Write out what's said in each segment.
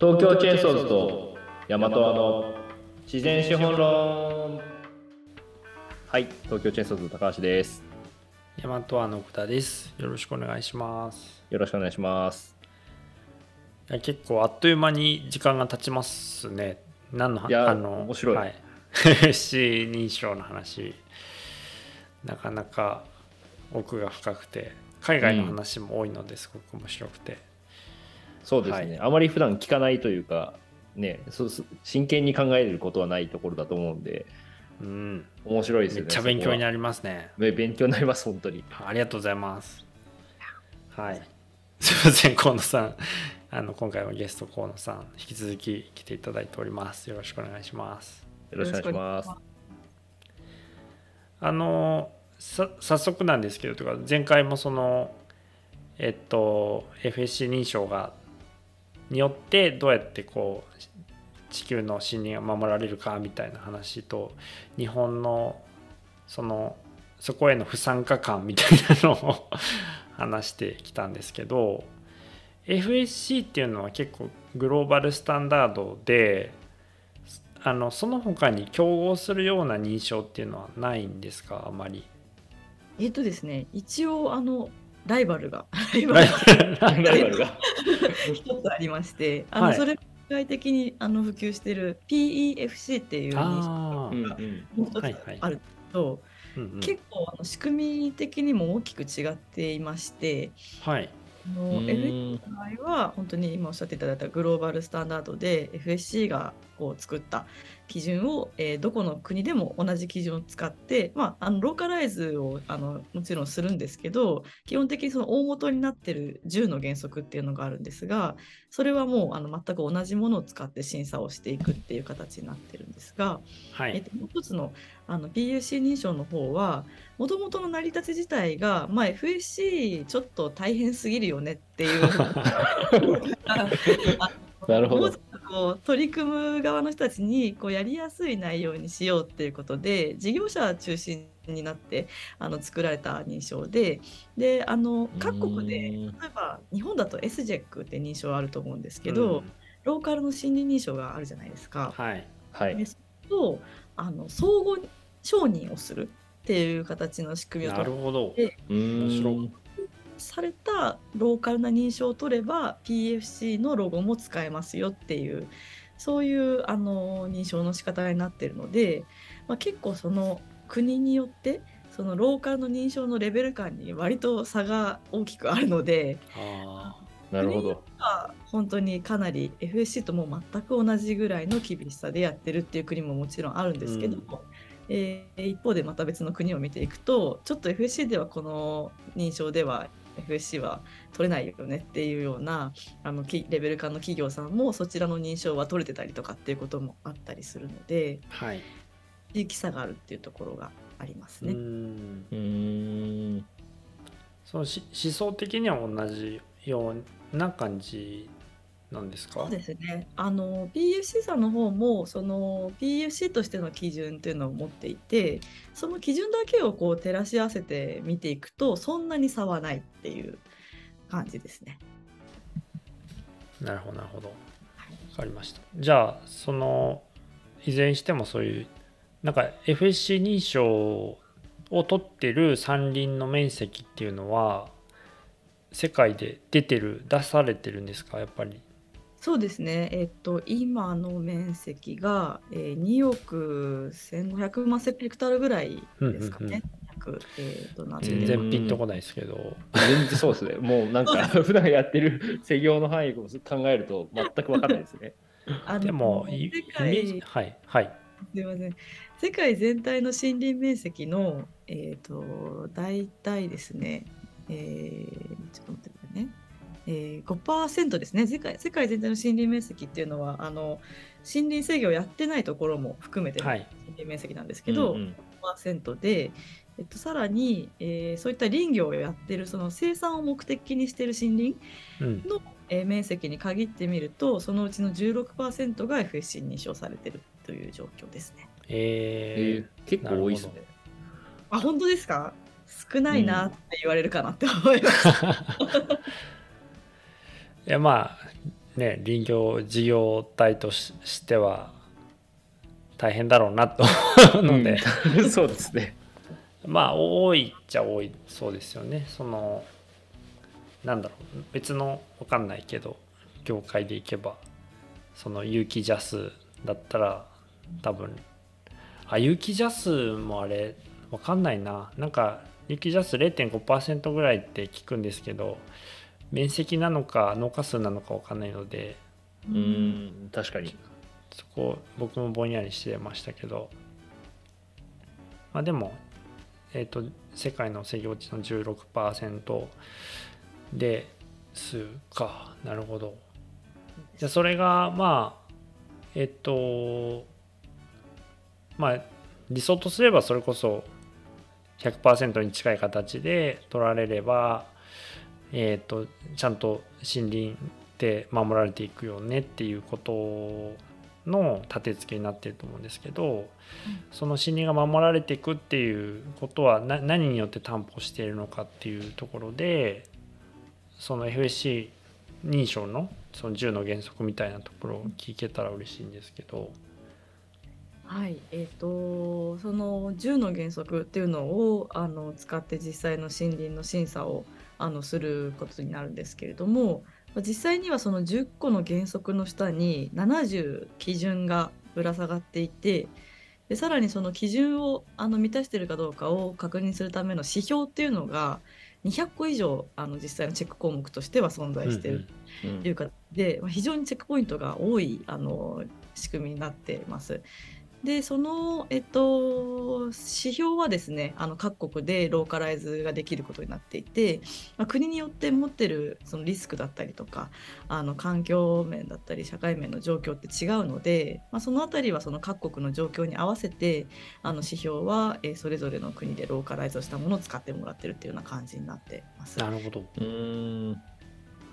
東京チェーンソーズとヤマトアの自然資本論。はい東京チェーンソーズの高橋です。ヤマトアの奥田です。よろしくお願いします。よろしくお願いします。いや結構あっという間に時間が経ちますね。何のいやあの面白い。はい、FC 認証の話。なかなか奥が深くて海外の話も多いのですごく面白くて、そうですね、はいあまり普段聞かないというかねそうす真剣に考えることはないところだと思うんでうん、面白いですよねめっちゃ勉強になるりますね。勉強になります本当にありがとうございます。はい。すいません、河野さん。あの今回はゲスト河野さん、引き続き来ていただいております。よろしくお願いします。よろしくお願いしますあのさ早速なんですけどとか前回もそのえっと FSC 認証がによってどうやってこう地球の森林が守られるかみたいな話と日本のそのそこへの不参加感みたいなのを話してきたんですけど FSC っていうのは結構グローバルスタンダードであのその他に競合するような認証っていうのはないんですかあまり？えっとですね、一応あのライバルが。一つありまして、あの、はい。それ世界的にあの普及している PEFC っていう認証あうんがあると、結構あの仕組み的にも大きく違っていまして、はい。あのう FSC ん。の場合は本当に今おっしゃっていただいたグローバルスタンダードで FSC がこう作った基準を、えーどこの国でも同じ基準を使って、まあ、あのローカライズをあのもちろんするんですけど基本的にその大元になってる10の原則っていうのがあるんですがそれはもうあの全く同じものを使って審査をしていくっていう形になってるんですが、はい。えっと、もう一つのあの PUC 認証の方はもともとの成り立ち自体が、まあ、FSC ちょっと大変すぎるよねっていう なるほどこう取り組む側の人たちにこうやりやすい内容にしようっていうことで事業者中心になってあの作られた認証でであの各国でうん例えば日本だと SJEC って認証あると思うんですけど、うんローカルの森林認証があるじゃないですか。はい。はいでそれとあの相互承認をするっていう形の仕組みをな取っるほど。え面白いされたローカルな認証を取れば PFC のロゴも使えますよっていうそういうあの認証の仕方になってるので、まあ、結構その国によってそのローカルの認証のレベル感に割と差が大きくあるのであなるほど。まあ本当にかなり FSC ともう全く同じぐらいの厳しさでやってるっていう国ももちろんあるんですけども、えー一方でまた別の国を見ていくとちょっと FSC ではこの認証では FSC は取れないよねっていうようなあのきレベル感の企業さんもそちらの認証は取れてたりとかっていうこともあったりするのであ。はい。地域差があるっていうところがありますうね。ん。うーんそのし思想的には同じような感じなんですか？そうですね。あの PFC さんの方もその PFC としての基準というのを持っていて、その基準だけをこう照らし合わせて見ていくとそんなに差はないっていう感じですね。なるほど、なるほど。わかりました。じゃあ、その、いずれにしてもそういう、なんか FSC 認証を取ってる山林の面積っていうのは、世界で出てる、出されてるんですか、やっぱり。そうですね。えっと今の面積が、えー、2億1500万ヘクタールぐらいですかうんうんね。約えっとなん全で然ピンとこないですけど。全然そうですね もうなんか 普段やってる施業の範囲を考えると全く分かんないですねでも、世メージ、界はい、はい。すいません。世界全体の森林面積の、えっ、と、大体ですね、えー、ちょっと待ってくださいね。えー、5%ですね世界。世界全体の森林面積っていうのは、あの、森林制御をやってないところも含めてのはい。森林面積なんですけど、うんうん5%で、えっと、さらに、えーそういった林業をやってる、その生産を目的にしている森林うん。の、えー面積に限ってみると、そのうちの16%が FSC に認証されているという状況ですね。ええー結構多いですねあ、本当ですか？少ないなって言われるかなって思います。いやまあね林業事業体とししては大変だろうなと思うので、うん。そうですね。まあ多いっちゃ多いそうですよね。そのなんだろう。別のわかんないけど業界でいけばその有機ジャスだったら多分あ有機ジャスもあれわかんないな。なんか有機ジャス0.5%ぐらいって聞くんですけど面積なのか農家数なのかわかんないのでうん、確かに。そこ僕もぼんやりしてましたけどまあでもえっ、と世界の制御地の16%ですかなるほどじゃあそれがまあえっ、とまあ理想とすればそれこそ100%に近い形で取られればえっ、とちゃんと森林って守られていくよねっていうことの立て付けになってると思うんですけど、その森林が守られていくっていうことはな何によって担保しているのかっていうところでその FSC 認証のその10の原則みたいなところを聞けたら嬉しいんですけど。はい、えっ、とその10の原則っていうのをあの使って実際の森林の審査をあのすることになるんですけれどもまあ実際にはその10個の原則の下に70基準がぶら下がっていてでさらにその基準をあの満たしているかどうかを確認するための指標っていうのが200個以上あの実際のチェック項目としては存在しているうんというかで、まあ、非常にチェックポイントが多いあの仕組みになっています。でその、えっと、指標はですねあの各国でローカライズができることになっていて、まあ、国によって持ってるそのリスクだったりとかあの環境面だったり社会面の状況って違うので、まあ、そのあたりはその各国の状況に合わせてあの指標は、えーそれぞれの国でローカライズをしたものを使ってもらってるっていうような感じになってます。なるほど。うん。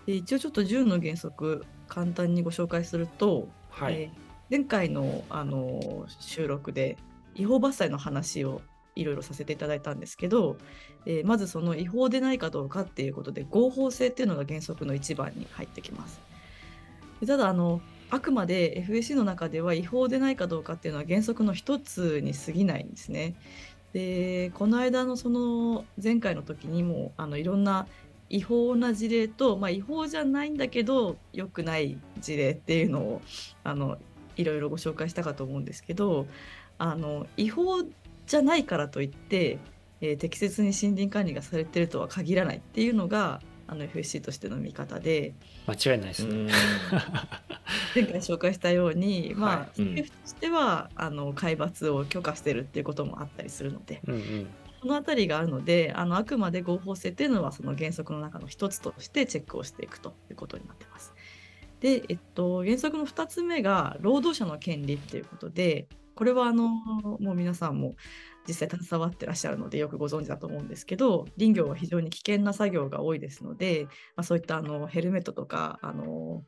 で一応ちょっと10の原則簡単にご紹介すると、はい。えー前回のあの収録で違法伐採の話をいろいろさせていただいたんですけど、えーまずその違法でないかどうかっていうことで合法性っていうのが原則の一番に入ってきます。ただあのあくまで FSC の中では違法でないかどうかっていうのは原則の一つに過ぎないんですね。でこの間のその前回の時にもあのいろんな違法な事例と、まあ、違法じゃないんだけど良くない事例っていうのをあのいろいろご紹介したかと思うんですけどあの違法じゃないからといって、えー適切に森林管理がされてるとは限らないっていうのがあの FSC としての見方で間違いないですね。うん 前回紹介したように、まあ、はいうん政府としてはあの海抜を許可してるっていうこともあったりするのでうんうん。この辺りがあるのであのあくまで合法性っていうのはその原則の中の一つとしてチェックをしていくということになってます。で、えっと、原則の2つ目が労働者の権利っていうことでこれはあのもう皆さんも実際携わってらっしゃるのでよくご存知だと思うんですけど林業は非常に危険な作業が多いですので、まあ、そういったあのヘルメットとかあの、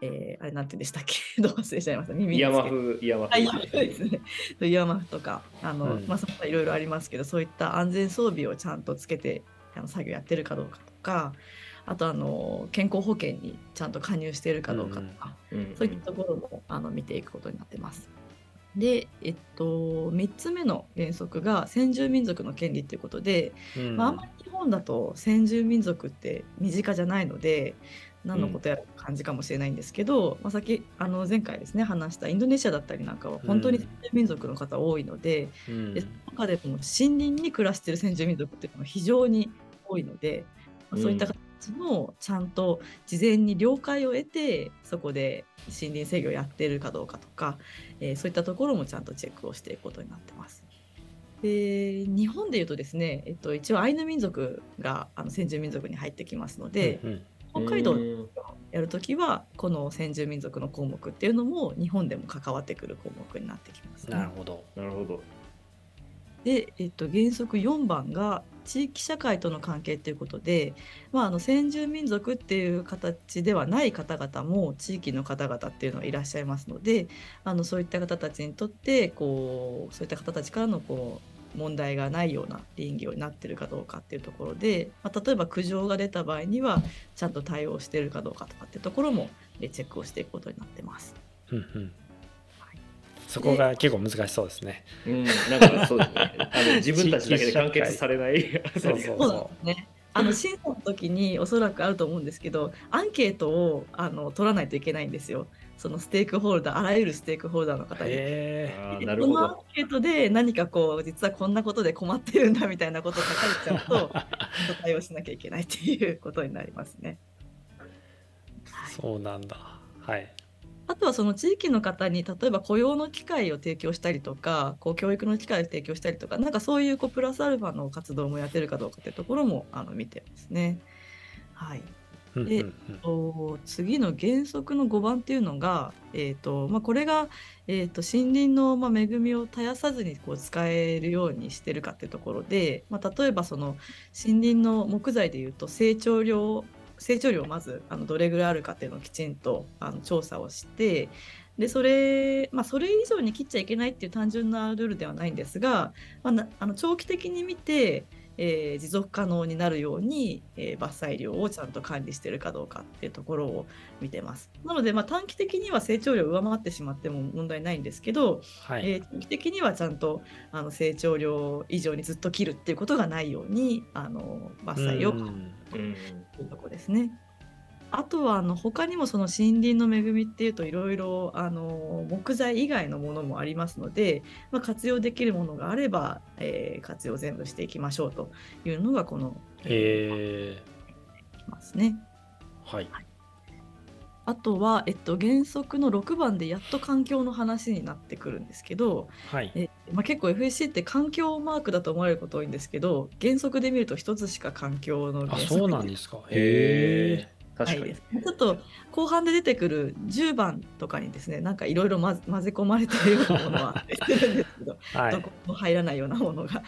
えーあれなんて言うんでしたっけ？どう忘れちゃいました。耳にイヤマフ、イヤですね。イヤマフとか、あの、うん。まあ、そいろいろありますけど、そういった安全装備をちゃんとつけて、あの作業やってるかどうかとか。あと、あの、健康保険にちゃんと加入しているかどうかとか、うんそういったところも、あの、見ていくことになってます。で、えっと、3つ目の原則が先住民族の権利ということで、うん。まあ、あんまり日本だと先住民族って身近じゃないので何のことやら感じかもしれないんですけど、まあ、先あの前回ですね話したインドネシアだったりなんかは本当に先住民族の方多いので,、うん。でその中でも森林に暮らしている先住民族っていうのは非常に多いので、まあそういった形もちゃんと事前に了解を得てそこで森林制御をやっているかどうかとか、えーそういったところもちゃんとチェックをしていくことになってます。で日本でいうとですね、えっと、一応アイヌ民族があの先住民族に入ってきますので、うん北海道うんやるときはこの先住民族の項目っていうのも日本でも関わってくる項目になってきます、ね。なるほど。なるほど。で、えっと、原則4番が地域社会との関係ということで、まあ、あの先住民族っていう形ではない方々も地域の方々っていうのはいらっしゃいますのであのそういった方たちにとってこうそういった方たちからのこう問題がないような林業になってるかどうかっていうところで、まあ、例えば苦情が出た場合にはちゃんと対応してるかどうかとかっていうところもチェックをしていくことになってます。そこが結構難しそうですね。うん、なんかそうですね。あの 自分たちだけで完結されない。そうそうなんですね。あの 審査の時におそらくあると思うんですけど、アンケートをあの取らないといけないんですよ。そのステークホルダー、あらゆるステークホルダーの方に。なるほどこのアン。ケートで何かこう実はこんなことで困ってるんだみたいなことを書かれちゃうと 対応しなきゃいけないっていうことになりますね。えそうなんだ。はい。あとはその地域の方に例えば雇用の機会を提供したりとかこう教育の機会を提供したりとかなんかそういうこうプラスアルファの活動もやってるかどうかっていうところもあの見てますね。はい、でと次の原則の5番っていうのが、えーとまあ、これが、えー、と森林の、まあ、恵みを絶やさずにこう使えるようにしてるかっていうところで、まあ、例えばその森林の木材でいうと成長量成長量をまずあのどれぐらいあるかっていうのをきちんとあの調査をしてでそれ、まあ、それ以上に切っちゃいけないっていう単純なルールではないんですが、まあ、あの長期的に見て、えー持続可能になるように、えー伐採量をちゃんと管理してるかどうかっていうところを見てます。なので、まあ、短期的には成長量を上回ってしまっても問題ないんですけど、はい。えー長期的にはちゃんとあの成長量以上にずっと切るっていうことがないようにあの伐採をというところですね。あとはあの他にもその森林の恵みっていうといろいろあの木材以外のものもありますので、まあ、活用できるものがあれば、えー活用全部していきましょうというのがこのえますね。ー、はい。あとは、えっと、原則の6番でやっと環境の話になってくるんですけど、はい。えまあ、結構 FSC って環境マークだと思われること多いんですけど原則で見ると一つしか環境のあ、原則そうなんですか。へえ。確かにない。ちょっと後半で出てくる10番とかにですねなんかいろいろ混ぜ込まれてるようなものはあったりするんですけど、はい。どこも入らないようなものが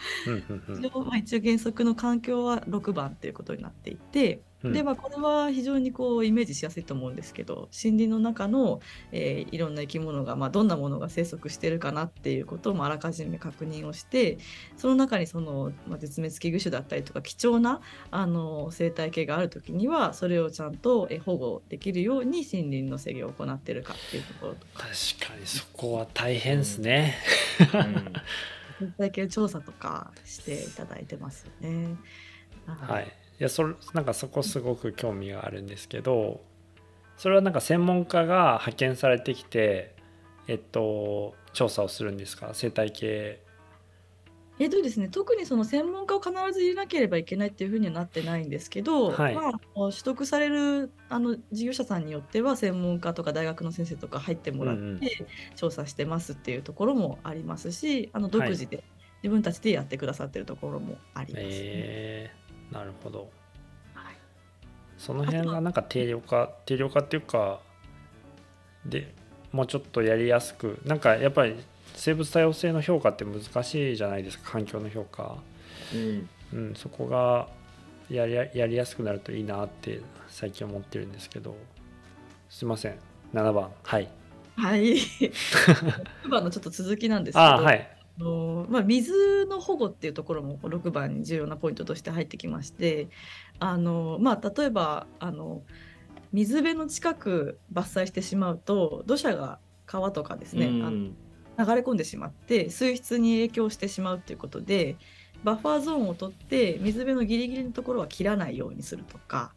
一応原則の環境は6番ということになっていて、うんでまあこれは非常にこうイメージしやすいと思うんですけど森林の中の、えーいろんな生き物が、まあ、どんなものが生息してるかなっていうこともあらかじめ確認をしてその中にその、まあ、絶滅危惧種だったりとか貴重なあの生態系がある時にはそれをちゃんとえー保護できるように森林の制御を行っているかっていうところとか確かにそこは大変ですね。うん 生態系調査とかしていただいてますよね。はい。いやそれなんかそこすごく興味があるんですけどそれはなんか専門家が派遣されてきてえっと調査をするんですか？生態系。えっとですね、特にその専門家を必ず入れなければいけないっていうふうにはなってないんですけど、はい。まあ、取得されるあの事業者さんによっては専門家とか大学の先生とか入ってもらって調査してますっていうところもありますし、あの独自で自分たちでやってくださってるところもあります、ね。え。ー、なるほど。はい。その辺がなんか定量化定量化っていうかでもうちょっとやりやすくなんかやっぱり生物多様性の評価って難しいじゃないですか環境の評価、うん。うん、そこがやりややりやすくなるといいなって最近思ってるんですけど。すいません。7番。はい。はい。6番のちょっと続きなんですけど、ああはい。あのまあ、水の保護っていうところも6番に重要なポイントとして入ってきましてあの、まあ、例えばあの水辺の近く伐採してしまうと土砂が川とかですね、あのうん流れ込んでしまって水質に影響してしまうということでバッファーゾーンを取って水辺のギリギリのところは切らないようにするとか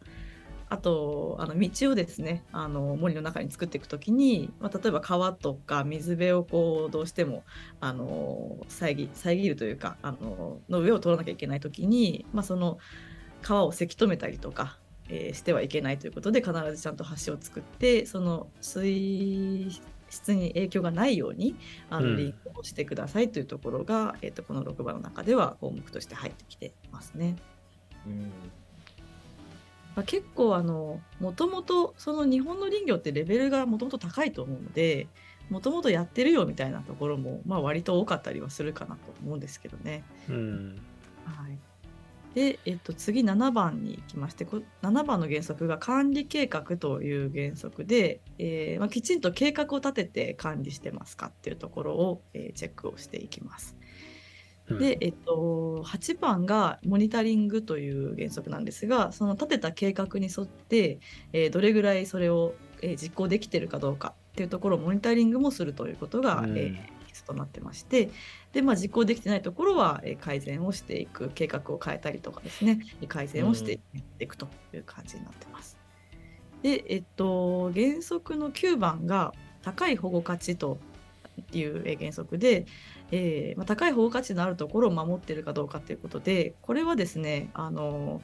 あとあの道をですねあの森の中に作っていくときに、まあ、例えば川とか水辺をこうどうしてもあの遮遮るというかあのの上を通らなきゃいけないときに、まあ、その川をせき止めたりとか、えーしてはいけないということで必ずちゃんと橋を作ってその水質に影響がないようにあうんのリンクをしてくださいというところが、えー、とこの6番の中では項目として入ってきてますね。うんまあ、結構あのもともとその日本の林業ってレベルがもともと高いと思うのでもともとやってるよみたいなところも、まあ、割と多かったりはするかなと思うんですけどね。うんはい、で、えっと、次7番に行きましてこ7番の原則が管理計画という原則で、えーまあ、きちんと計画を立てて管理してますかっていうところを、えーチェックをしていきます。うんで、えっと、8番がモニタリングという原則なんですがその立てた計画に沿って、えーどれぐらいそれを、えー実行できてるかどうかっていうところをモニタリングもするということが、うんえー必須となってましてで、まあ、実行できてないところは、えー改善をしていく計画を変えたりとかですね改善をしていくという感じになってます。で、えっと、原則の9番が高い保護価値というえー原則で、えーまあ、高い保護価値のあるところを守っているかどうかということでこれはですねあの、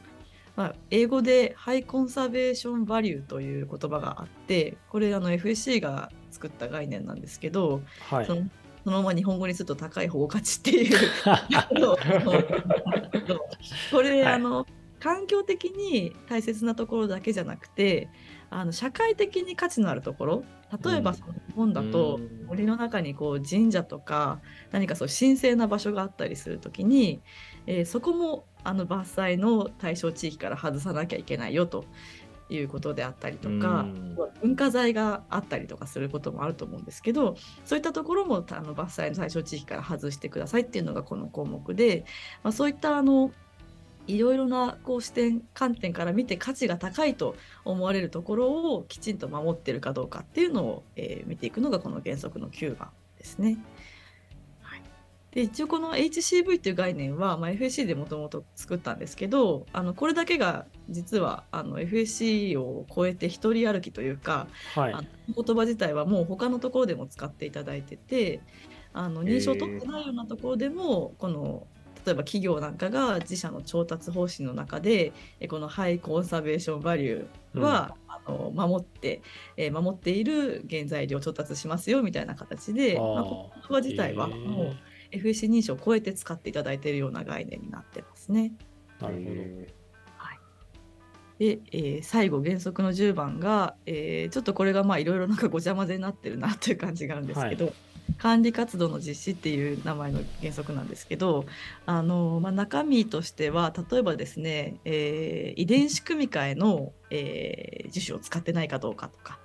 まあ、英語でハイコンサベーションバリューという言葉があってこれあの FSC が作った概念なんですけど、はい。そのそのまま日本語にすると高い保護価値っていう これ、はい。あの環境的に大切なところだけじゃなくてあの社会的に価値のあるところ例えばうん。その日本だとうん。森の中にこう神社とか何かそう神聖な場所があったりするときに、えーそこもあの伐採の対象地域から外さなきゃいけないよということであったりとかうん。文化財があったりとかすることもあると思うんですけどそういったところもあの伐採の対象地域から外してくださいっていうのがこの項目で、まあ、そういったあのいろいろなこう視点観点から見て価値が高いと思われるところをきちんと守ってるかどうかっていうのを、えー見ていくのがこの原則の9番ですね。はい、で一応この HCV っていう概念は、まあ、FSC でもともと作ったんですけどあのこれだけが実はあの FSC を超えて一人歩きというかはいあの言葉自体はもう他のところでも使っていただいててあの認証を取ってないようなところでもこの例えば企業なんかが自社の調達方針の中でえこのハイコンサベーションバリューは、あの守って、えー守っている原材料を調達しますよみたいな形であー。まあ、自体はもう FSC 認証を超えて使っていただいているような概念になってますね。なるほど。へで、えー最後原則の10番が、えーちょっとこれがまあいろいろなんかごちゃ混ぜになってるなという感じがあるんですけど、管理活動の実施っていう名前の原則なんですけどあの、まあ、中身としては例えばですね、えー遺伝子組み換えの、えー樹種を使ってないかどうかとか。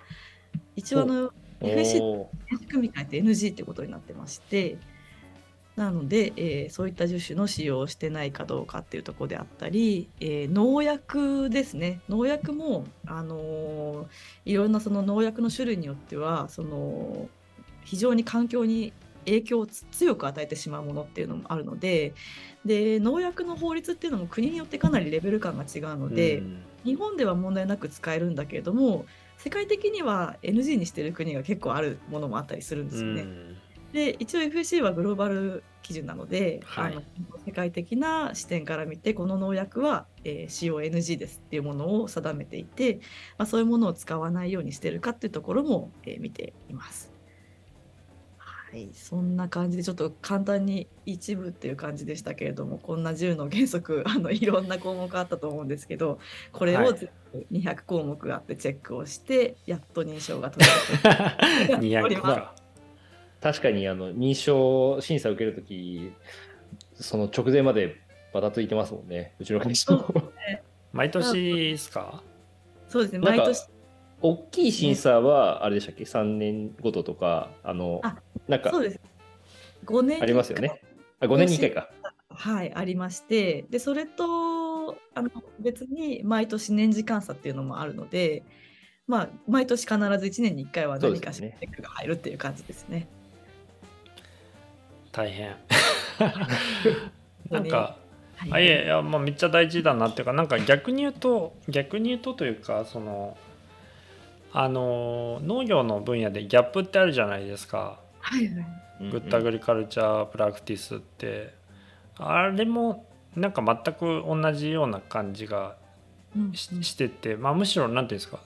一応あのー FSC お遺伝子組み換えって NG ってことになってましてなので、えーそういった樹種の使用をしてないかどうかっていうところであったり、えー農薬ですね。農薬も、あのーいろんなその農薬の種類によってはその非常に環境に影響をつ強く与えてしまうものっていうのもあるのでで農薬の法律っていうのも国によってかなりレベル感が違うので、うん日本では問題なく使えるんだけれども世界的には NG にしてる国が結構あるものもあったりするんですよね。うんで一応 FSC はグローバル基準なので、はいあの世界的な視点から見てこの農薬は、えー使用 NG ですっていうものを定めていて、まあ、そういうものを使わないようにしてるかっていうところも、えー見ています。はい、そんな感じでちょっと簡単に一部っていう感じでしたけれどもこんな10の原則 あのいろんな項目あったと思うんですけどこれを全部200項目あってチェックをしてやっと認証が取れる200か確かにあの認証審査受けるとき、その直前までバタついてますもんね、うちの会社も。毎年ですか？そうですねなんか毎年。大きい審査は、あれでしたっけ、3年ごととか、あのあなんかそうです。5年にありますよね。あ5年に1回か。はい、ありまして、で、それと、あの、別に毎年年次監査っていうのもあるので、まあ、毎年必ず1年に1回は何かしらチェックが入るっていう感じですね。大変なんかはいあいえいや、まあ、めっちゃ大事だなっていうかなんか逆に言うと逆に言うとというかそのあの農業の分野で GAP ってあるじゃないですかはいはい。 Good Agricultural Practice ってあれもなんか全く同じような感じがうんししてて、まあ、むしろ何ていうんですか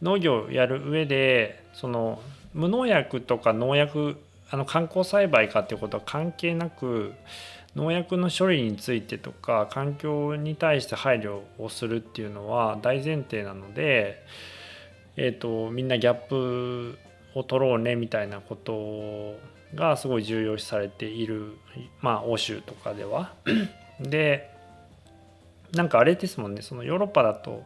農業やる上でその無農薬とか農薬あの観光栽培かっていうことは関係なく農薬の処理についてとか環境に対して配慮をするっていうのは大前提なので、えー、とみんなギャップを取ろうねみたいなことがすごい重要視されているまあ欧州とかでは。でなんかあれですもんねそのヨーロッパだと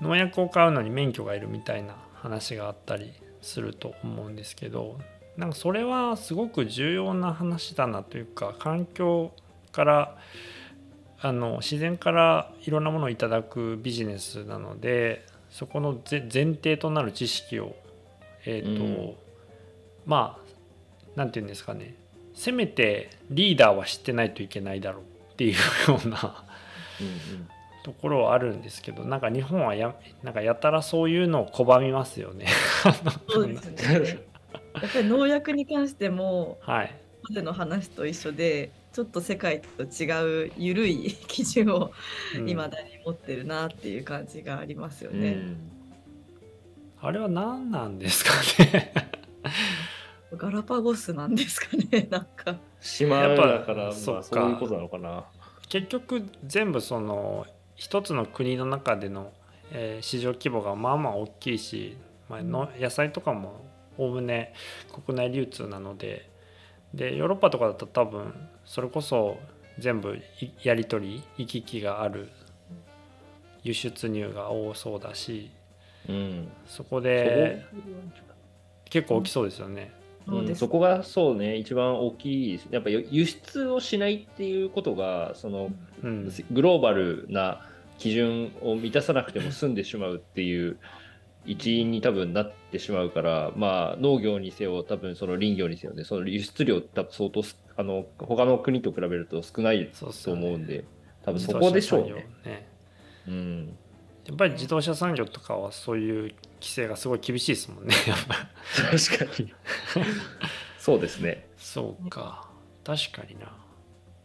農薬を買うのに免許がいるみたいな話があったりすると思うんですけどなんかそれはすごく重要な話だなというか環境からあの自然からいろんなものをいただくビジネスなのでそこのぜ前提となる知識をえっ、と、うんまあなんていうんですかねせめてリーダーは知ってないといけないだろうっていうようなうんところはあるんですけどなんか日本はやなんかやたらそういうのを拒みますよね。そうですね。やっぱり農薬に関しても、はい、までの話と一緒で、ちょっと世界と違う緩い基準をうん未だに持ってるなっていう感じがありますようんね。あれは何なんですかね ガラパゴスなんですかね、なんか。島やっぱだから、まあ、そういうことなのかな。結局全部その一つの国の中での、えー市場規模がまあまあ大きいし、まあの野菜とかもおおむね国内流通なのででヨーロッパとかだと多分それこそ全部いやり取り行き来がある輸出入が多そうだしうん。そこで結構大きそうですよね。うん、そこがそうね一番大きいです。やっぱ輸輸出をしないっていうことがそのうん。グローバルな基準を満たさなくても済んでしまうっていう一因に多分なってしまうからまあ農業にせよ多分その林業にせよね。その輸出量多分相当すあの他の国と比べると少ないと思うんで多分そこでしょうね。自動車産業ね。うん、やっぱり自動車産業とかはそういう規制がすごい厳しいですもんねやっぱ。り確かに。そうですね。そうか。確かにな。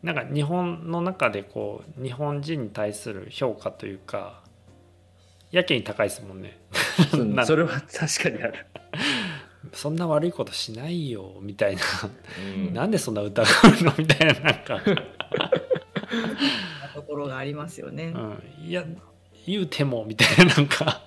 なんか日本の中でこう日本人に対する評価というかやけに高いですもんね。うんなそれは確かにある。そんな悪いことしないよみたいな、うん。なんでそんな疑うの？みたいななんか、ところがありますよね。うん、いや言うてもみたいななんか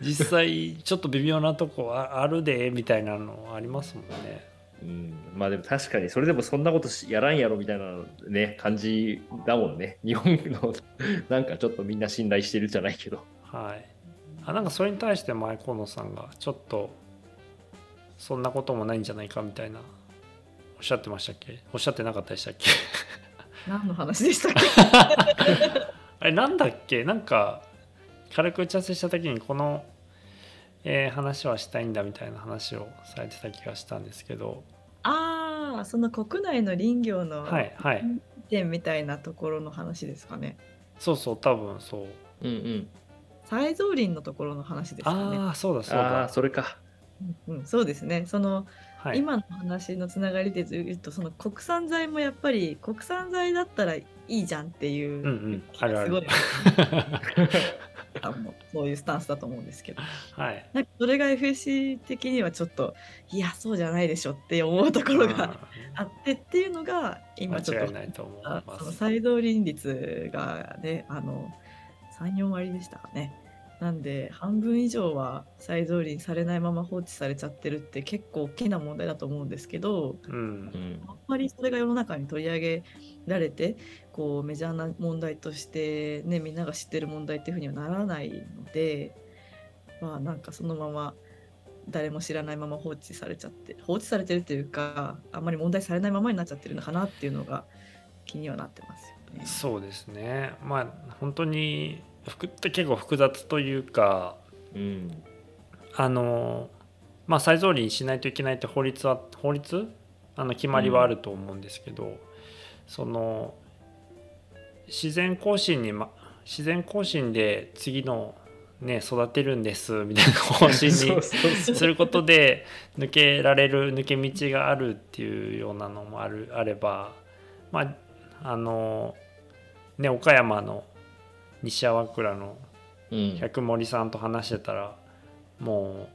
実際ちょっと微妙なとこああるでみたいなのありますもんね。うん、まあでも確かにそれでもそんなことしやらんやろみたいなね感じだもんね。日本のなんかちょっとみんな信頼してるじゃないけど。はい。あなんかそれに対して前河野さんがちょっとそんなこともないんじゃないかみたいなおっしゃってましたっけ？おっしゃってなかったでしたっけ？何の話でしたっけ？あれなんだっけ？なんか軽く打ち合わせした時にこの、えー話はしたいんだみたいな話をされてた気がしたんですけど。ああ、その国内の林業のはいはい。点みたいなところの話ですかね。そうそう多分そう。うんうん。再造林のところの話ですかね。ああそうだそうだ。それか。うん、そうですね。その、はい。今の話のつながりで言うと、その国産材もやっぱり国産材だったらいいじゃんっていう、うんうんあるあすごい。そういうスタンスだと思うんですけど、はい。なんかそれが FSC 的にはちょっと、いや、そうじゃないでしょって思うところがあってっていうのが、今ちょっと間違いないと思いあます。その再動輪率がね、あの3、4割でしたかね。なんで、半分以上は再造林されないまま放置されちゃってるって結構大きな問題だと思うんですけど、うんうんあんまりそれが世の中に取り上げられて、こうメジャーな問題として、ね、みんなが知ってる問題っていうふうにはならないので、まあなんかそのまま誰も知らないまま放置されちゃって、放置されてるというか、あんまり問題されないままになっちゃってるのかなっていうのが気にはなってますよね。そうですねまあ本当にふく結構複雑というかうん。あのまあ再造林しないといけないって法律は法律？あの決まりはあると思うんですけど、その自然更新に、ま、自然更新で次のね育てるんですみたいな方針に することで抜けられる抜け道があるっていうようなのもあるあればまああのね岡山の西粟倉のうん。百森さんと話してたらも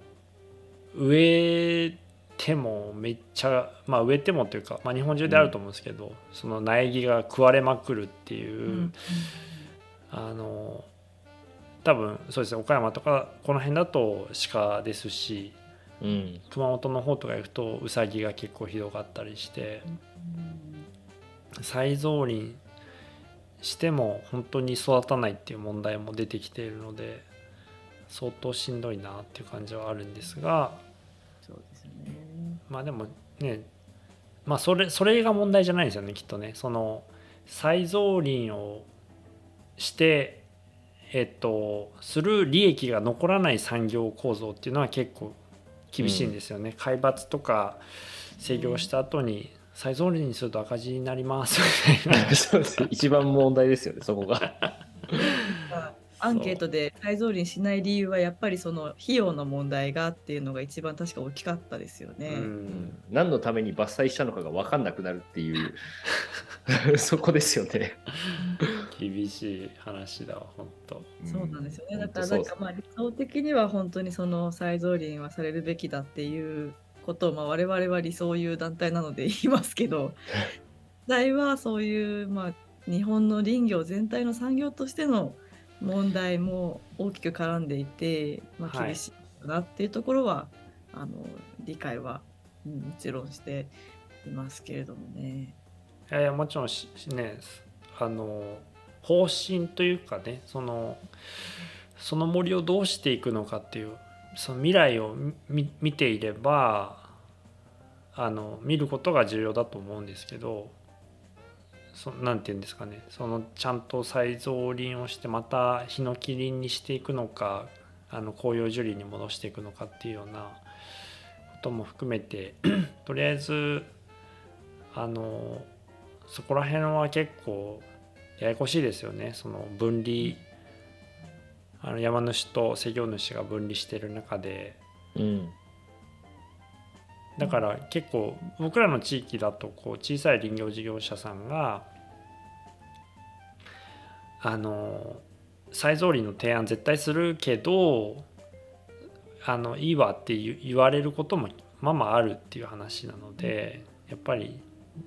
う植えてもめっちゃまあ植えてもというか、まあ、日本中であると思うんですけど、その苗木が食われまくるっていう、うんあの多分そうですね岡山とかこの辺だと鹿ですしうん。熊本の方とか行くとウサギが結構ひどかったりして再造林しても本当に育たないっていう問題も出てきているので相当しんどいなっていう感じはあるんですがそうですよね。まあでもねまあそれそれが問題じゃないんですよねきっとねその再造林をして、えっとする利益が残らない産業構造っていうのは結構厳しいんですよね。海抜とか制御した後に再造林にすると赤字になりますみたいな。そうです一番問題ですよね、そこが。アンケートで再造林しない理由はやっぱりその費用の問題がっていうのが一番確か大きかったですよね。何のために伐採したのかが分かんなくなるっていう、そこですよね。厳しい話だわ本当。そうなんですよね。うんだからそうんなかまあ理想的には本当にその再造林はされるべきだっていうことをまあ我々は理想いう団体なので 言いますけど、実際はそういうまあ日本の林業全体の産業としての問題も大きく絡んでいて、まあ、はい厳しいなっていうところは、あの理解は、うんもちろんしていますけれどもね。いやいやもちろんしねあの方針というかねそのその森をどうしていくのかっていうその未来を見ていればあの見ることが重要だと思うんですけどそなんて言うんですかね。そのちゃんと再造林をしてまたヒノキ林にしていくのかあの紅葉樹林に戻していくのかっていうようなことも含めて とりあえずあのそこら辺は結構ややこしいですよね。その分離あの山主と施業主が分離してる中でうん。だから結構僕らの地域だとこう小さい林業事業者さんがあの再造林の提案絶対するけどあのいいわって言われることもまあまああるっていう話なのでやっぱり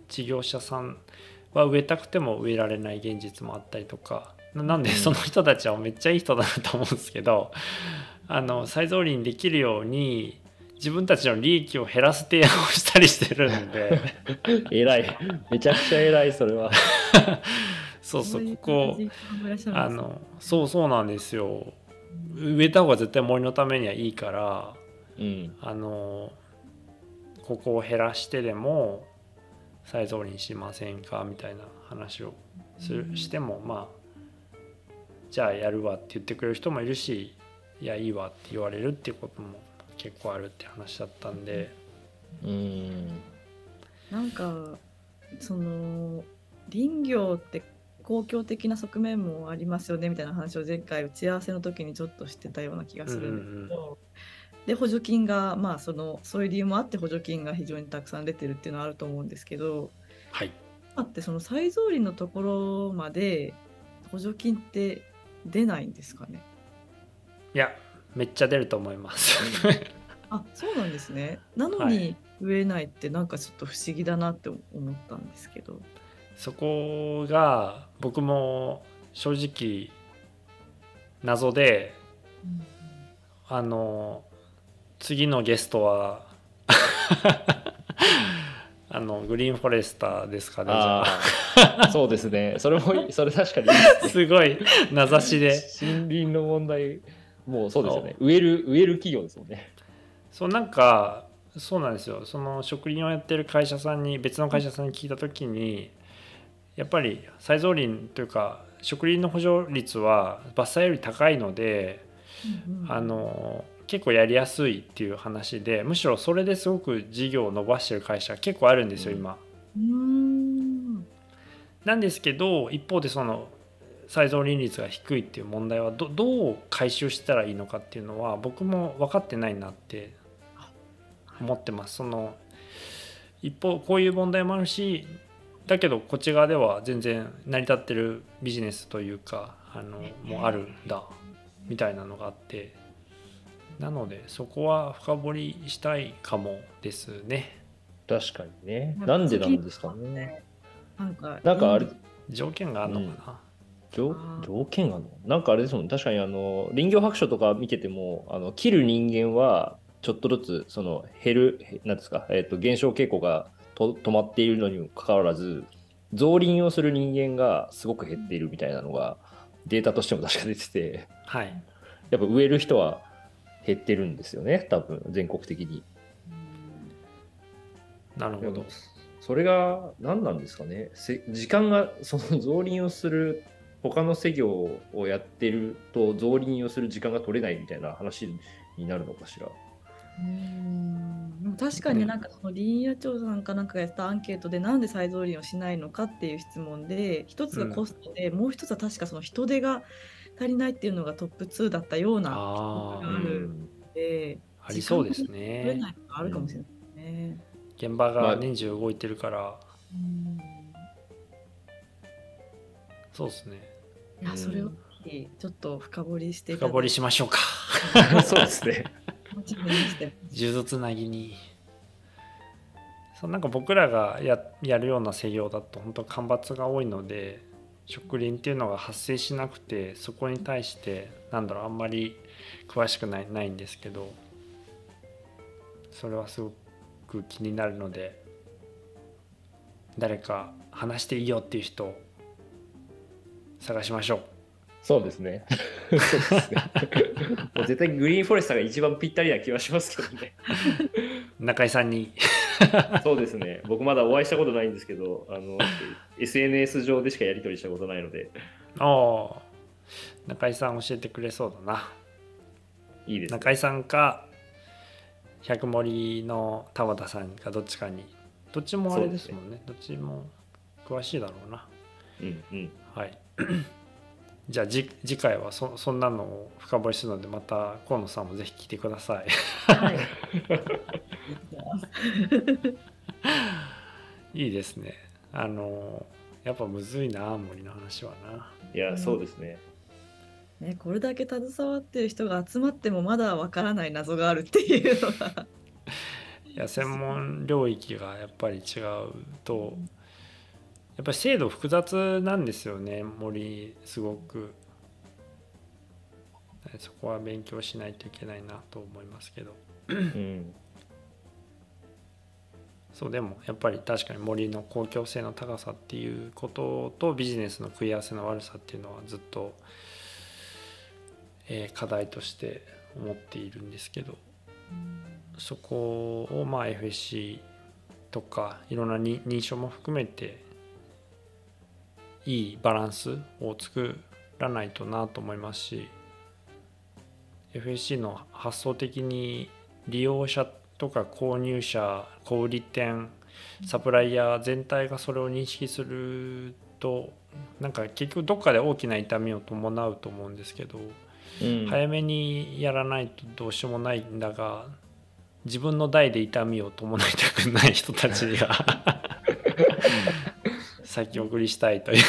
事業者さんは植えたくても植えられない現実もあったりとかななんでうん その人たちはめっちゃいい人だなと思うんですけどあの再造林できるように自分たちの利益を減らす提案をしたりしてるんで 偉い。めちゃくちゃ偉い、それは。そうそういここあのそうそうなんですよ植えた方が絶対森のためにはいいからうん。あのここを減らしてでも再造林しませんかみたいな話をするうんしてもまあじゃあやるわって言ってくれる人もいるしいやいいわって言われるっていうことも結構あるって話だったんで。うん。なんかその林業って公共的な側面もありますよねみたいな話を前回打ち合わせの時にちょっとしてたような気がするんですけど、で補助金がまあそのそういう理由もあって補助金が非常にたくさん出てるっていうのはあると思うんですけど。はい。あってその再造林のところまで補助金って出ないんですかね？いやめっちゃ出ると思います。あそうなんですね。なのはい。に植えないってなんかちょっと不思議だなって思ったんですけど。そこが僕も正直謎であの次のゲストはあのグリーンフォレスターですかねじゃあああ、そうですね。それもいい、それ確かにいいですね。すごい名指しで森林の問題、もうそうですよね。植える、植える企業ですもんね。そうなんかそうなんですよその植林をやってる会社さんに別の会社さんに聞いた時にやっぱり再造林というか植林の補助率は伐採より高いのでうんうんあの結構やりやすいっていう話でむしろそれですごく事業を伸ばしてる会社結構あるんですようん今。なんですけど一方でその再造林率が低いっていう問題はどどう回収したらいいのかっていうのは僕も分かってないなって思ってます。その一方こういう問題もあるしだけどこっち側では全然成り立ってるビジネスというかあのもうあるんだみたいなのがあってなのでそこは深掘りしたいかもですね。確かにね。なんでなんですかね。なんかなんかあれ、条件があるのかな、条条件があるの？なんかあれですもん確かにあの林業白書とか見ててもあの切る人間はちょっとずつその減るへなんですか、えっと減少傾向がと止まっているのにもかかわらず造林をする人間がすごく減っているみたいなのがデータとしても確か出てて。はい。やっぱ植える人は減ってるんですよね多分全国的に。なるほど。それが何なんですかねせ時間が その造林をする他の作業をやってると草林をする時間が取れないみたいな話になるのかしら。うん確かになんかその林野庁さんかなんかがやったアンケートでなんで再造林をしないのかっていう質問で一つがコストで、もう一つは確かその人手が足りないっていうのがトップ2だったような記憶があるのでありそうです取れねないのがあるかもしれないね。現場が年中動いてるから、うん。そうですね。いやそれをちょっと深掘りして深掘りしましょうか。そうですね。数珠つなぎに。そうなんか僕らがややるような作業だと本当干ばつが多いので植林っていうのが発生しなくてそこに対してなんだろうあんまり詳しくないないんですけどそれはすごく気になるので誰か話していいよっていう人を探しましょうそうですね。そうですね もう絶対グリーンフォレスターが一番ぴったりな気はしますけどね。中井さんに そうですね。僕まだお会いしたことないんですけど、あの SNS 上でしかやり取りしたことないので、おー中井さん教えてくれそうだな。いいですね。中井さんか百森の田畑さんかどっちかに。どっちもあれですもんね。どっちも詳しいだろうな。うんうん。はい。じゃあじ次回はそそんなのを深掘りするのでまた河野さんもぜひ聞いてください。はい。いいですねあのやっぱむずいな森の話はないや、そうですね。ね、これだけ携わってる人が集まってもまだわからない謎があるっていうのが。いや専門領域がやっぱり違うとやっぱり制度複雑なんですよね森すごくそこは勉強しないといけないなと思いますけどうん。そうでもやっぱり確かに森の公共性の高さっていうこととビジネスの食い合わせの悪さっていうのはずっと、えー課題として思っているんですけどそこをまあ FSC とかいろんな認証も含めていいバランスを作らないとなと思いますし FSC の発想的に利用者とか購入者小売店サプライヤー全体がそれを認識するとなんか結局どっかで大きな痛みを伴うと思うんですけどうん。早めにやらないとどうしようもないんだが自分の代で痛みを伴いたくない人たちが 先送りしたいという。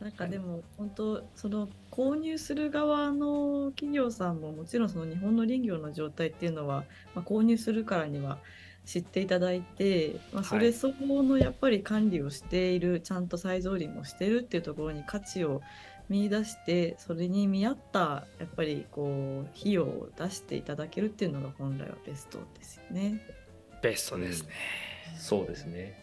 なんかでも本当その購入する側の企業さんももちろんその日本の林業の状態っていうのは、まあ、購入するからには知っていただいて、まあ、そはいれ相応のやっぱり管理をしている、ちゃんと再造林もしてるっていうところに価値を見出してそれに見合ったやっぱりこう費用を出していただけるっていうのが本来はベストですよね。ベストですね。そうですね。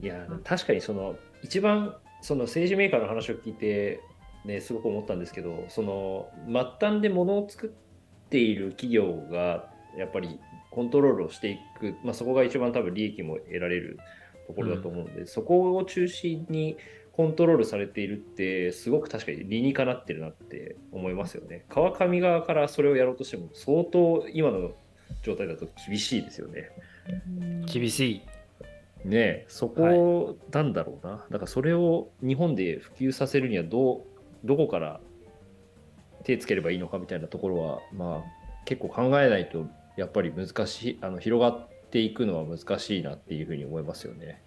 いや、確かにその、一番、その政治メーカーの話を聞いて、ね、すごく思ったんですけど、その、末端で物を作っている企業が、やっぱりコントロールをしていく、まあ、そこが一番多分利益も得られるところだと思うんで、そこを中心にコントロールされているって、すごく確かに理にかなってるなって思いますよね。川上側からそれをやろうとしても、相当今の状態だと厳しいですよね。厳しい。ねえそこなんだろうな、だからそれを日本で普及させるにはどうどこから手つければいいのかみたいなところは、まあ、結構考えないとやっぱり難しいあの広がっていくのは難しいなっていうふうに思いますよね。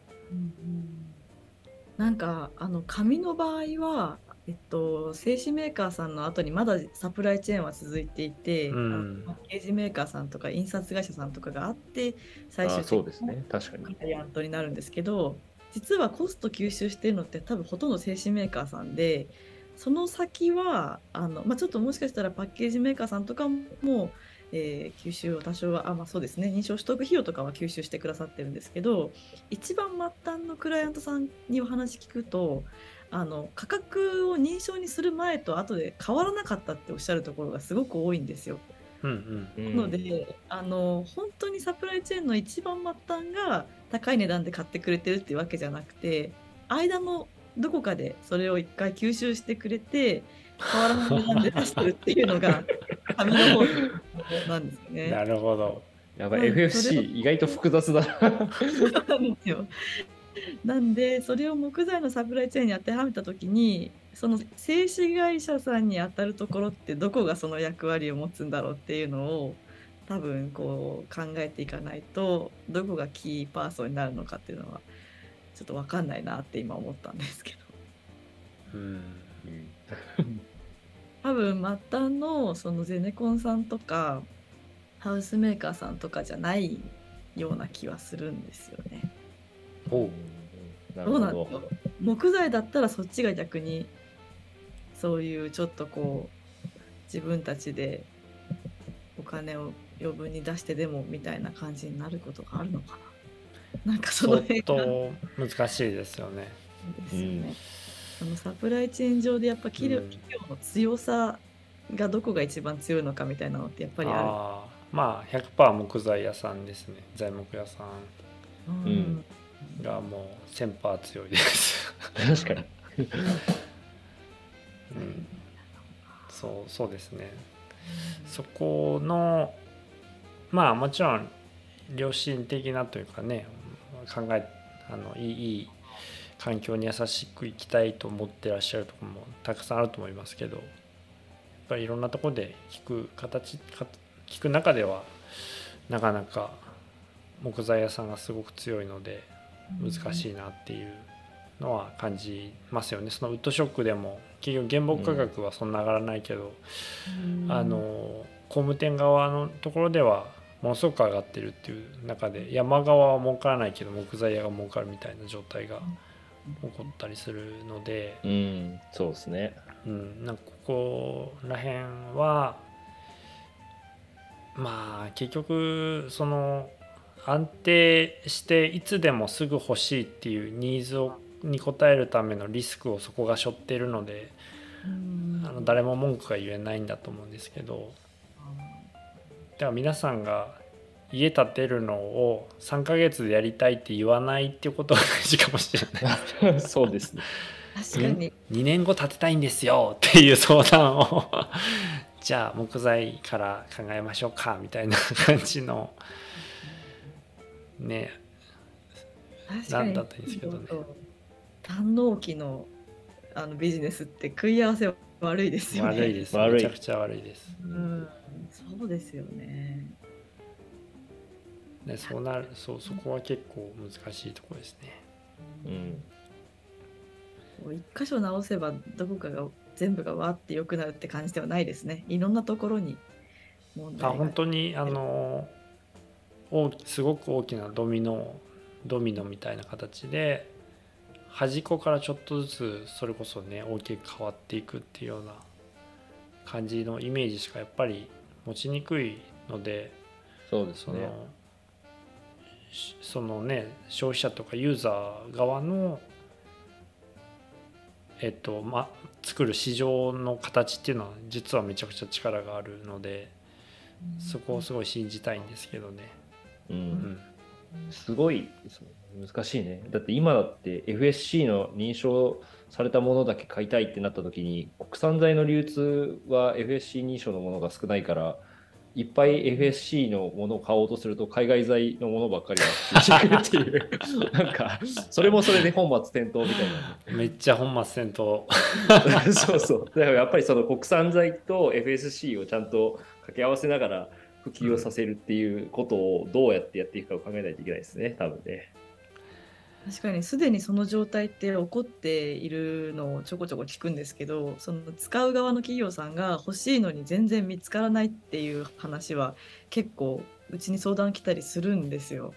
なんかあの紙の場合は、えっと、製紙メーカーさんの後にまだサプライチェーンは続いていて、うんパッケージメーカーさんとか印刷会社さんとかがあって最終あそう的にですね、確かに。クライアントになるんですけど実はコスト吸収してるのって多分ほとんど製紙メーカーさんでその先はあの、まあ、ちょっともしかしたらパッケージメーカーさんとかも、えー吸収を多少はあ、まあ、そうですね認証取得費用とかは吸収してくださってるんですけど一番末端のクライアントさんにお話聞くとあの価格を認証にする前と後で変わらなかったっておっしゃるところがすごく多いんですよ。うんうん。うんのであの本当にサプライチェーンの一番末端が高い値段で買ってくれてるっていうわけじゃなくて間のどこかでそれを一回吸収してくれて変わらない値段で出してるっていうのが 紙の方なんですよね。なるほどやばい、FFC 意外と複雑だなんですよ。なんでそれを木材のサプライチェーンに当てはめた時にその製紙会社さんに当たるところってどこがその役割を持つんだろうっていうのを多分こう考えていかないとどこがキーパーソンになるのかっていうのはちょっと分かんないなって今思ったんですけど。うん。多分末端のそのゼネコンさんとかハウスメーカーさんとかじゃないような気はするんですよね。おう。などるほど。うなん？だろ。う木材だったらそっちが逆にそういうちょっとこう自分たちでお金を余分に出してでもみたいな感じになることがあるのかななんかその相辺が。当難しいですよね。ですよね、そのサプライチェーン上でやっぱ企業,、うん。企業の強さがどこが一番強いのかみたいなのってやっぱりあああまあ100%木材屋さんですね。材木屋さん。る。うん。がもう1000%強いです。確かに。うん。そうそうですね。そこのまあもちろん良心的なというかね考えあのいいいい環境に優しく生きたいと思ってらっしゃるところもたくさんあると思いますけどやっぱりいろんなところで聞く形か聞く中ではなかなか木材屋さんがすごく強いので難しいなっていうのは感じますよね。そのウッドショックでも結局原木価格はそんな上がらないけど、うんあの工務店側のところではものすごく上がってるっていう中で山側は儲からないけど木材屋が儲かるみたいな状態が起こったりするので、うん、そうですね。うん、なんかここら辺はまあ結局その安定していつでもすぐ欲しいっていうニーズをに応えるためのリスクをそこが背負っているのでうんあの誰も文句が言えないんだと思うんですけどだから皆さんが家建てるのを3ヶ月でやりたいって言わないっていうことが大事かもしれない。そうですね。確かに、2年後建てたいんですよっていう相談を。じゃあ木材から考えましょうかみたいな感じのねなんだったらいいですけどね。短納期のあのビジネスって食い合わせ悪いですよね。悪いです悪いめちゃくちゃ悪いですうん、そうですよね。ねそうなるそうそこは結構難しいところですねうん。一箇所直せばどこかが全部がわーって良くなるって感じではないですね。いろんなところに問あ題が本当にあの大きすごく大きなドミノドミノみたいな形で端っこからちょっとずつそれこそね大きく変わっていくっていうような感じのイメージしかやっぱり持ちにくいのでそうですね。そのしそのね消費者とかユーザー側のえっとま作る市場の形っていうのは実はめちゃくちゃ力があるのでそこをすごい信じたいんですけどね。う。うんん、すごいそう難しいね。だって今だって FSC の認証されたものだけ買いたいってなった時に国産材の流通は FSC 認証のものが少ないからいっぱい FSC のものを買おうとすると海外材のものばっかりが出てくるっていう なんかそれもそれで本末転倒みたいな。めっちゃ本末転倒。そうそう。だからやっぱりその国産材と FSC をちゃんと掛け合わせながら普及をさせるっていうことをどうやってやっていくかを考えないといけないですね、多分ね。確かにすでにその状態って起こっているのをちょこちょこ聞くんですけどその使う側の企業さんが欲しいのに全然見つからないっていう話は結構うちに相談来たりするんですよ。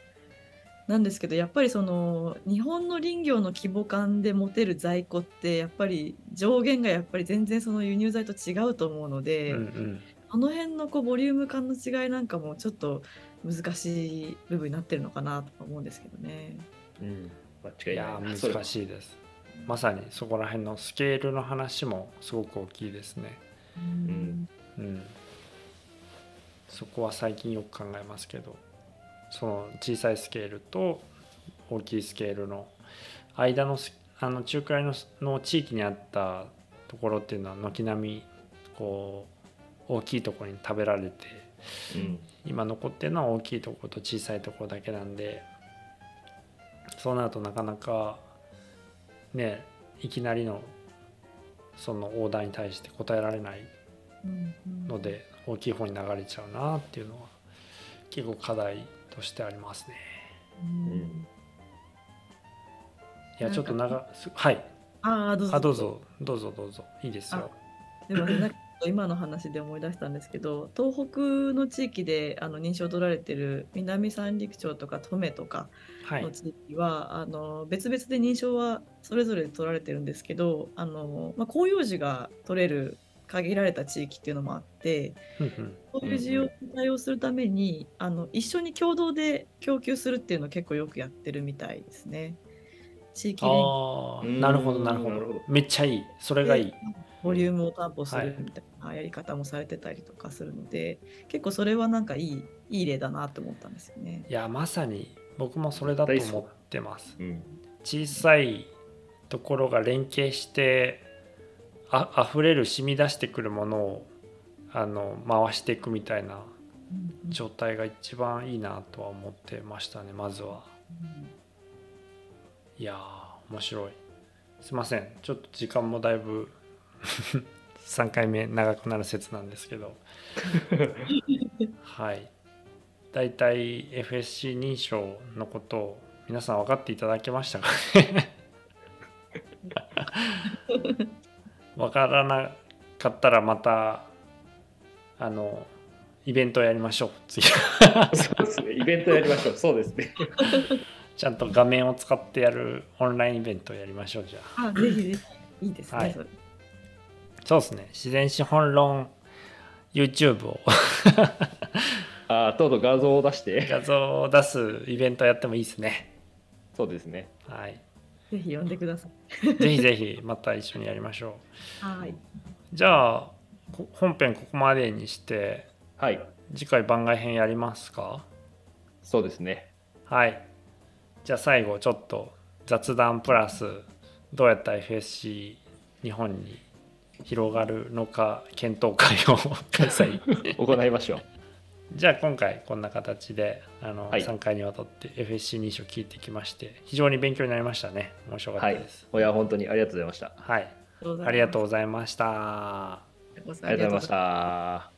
なんですけどやっぱりその日本の林業の規模感で持てる在庫ってやっぱり上限がやっぱり全然その輸入材と違うと思うので、うんうんあの辺のこうボリューム感の違いなんかもちょっと難しい部分になってるのかなと思うんですけどね。うん。間違いいやない。ー難しいです。まさにそこら辺のスケールの話もすごく大きいですね。うんうん、そこは最近よく考えますけどその小さいスケールと大きいスケールの間のスあの中くらいのの地域にあったところっていうのは軒並みこう大きいところに食べられてうん今残ってるのは大きいところと小さいところだけなんでそうなるとなかなかねいきなりのそのオーダーに対して答えられないので大きい方に流れちゃうなっていうのは結構課題としてありますね。うん。いやちょっと長すはい。ああどうぞ。あどうぞ。どうぞどうぞ。いいですよ。でもねなんか今の話で思い出したんですけど東北の地域であの認証を取られてる南三陸町とか登米とかはい。の地域は、あの別々で認証はそれぞれ取られてるんですけどあの、まあ、広葉樹が取れる限られた地域っていうのもあってそういう需要に対応するために、あの一緒に共同で供給するっていうのを結構よくやってるみたいですね。地域連携。ああうんなるほどなるほど。なるほどめっちゃいい。それがいい。ボリュームを担保すはいるみたいなやり方もされてたりとかするので、結構それはなんかいいいい例だなと思ったんですよね。いやまさに僕もそれだと思ってます。うん小さいところが連携してあ溢れる染み出してくるものをあの回していくみたいなうん状態が一番いいなとは思ってましたねまずは。いやー面白い。すいませんちょっと時間もだいぶ3回目長くなる説なんですけど。はい。だいたい FSC 認証のことを皆さん分かっていただけましたかね？分からなかったらまたあのイベントやりましょう。次。そうですね。イベントやりましょう。そうですね。ちゃんと画面を使ってやるオンラインイベントやりましょうじゃあ。あぜひぜひ。いいですね、はいそうですね。自然資本論 YouTube を。ああとうとう画像を出して。画像を出すイベントやってもいいですね。そうですね。はい。ぜひ呼んでください。ぜひぜひまた一緒にやりましょはい。うじゃあこ本編ここまでにしてはい。次回番外編やりますか？そうですね。はい。じゃあ最後ちょっと雑談プラスどうやったら FSC 日本に広がるのか検討会を開催。行いましょう。じゃあ今回こんな形であの、はい。3回にわたって FSC 認証聞いてきまして非常に勉強になりましたね。面白かったはいです。い。や本当にありがとうございました。はい、あありがとうございました。ありがとうございました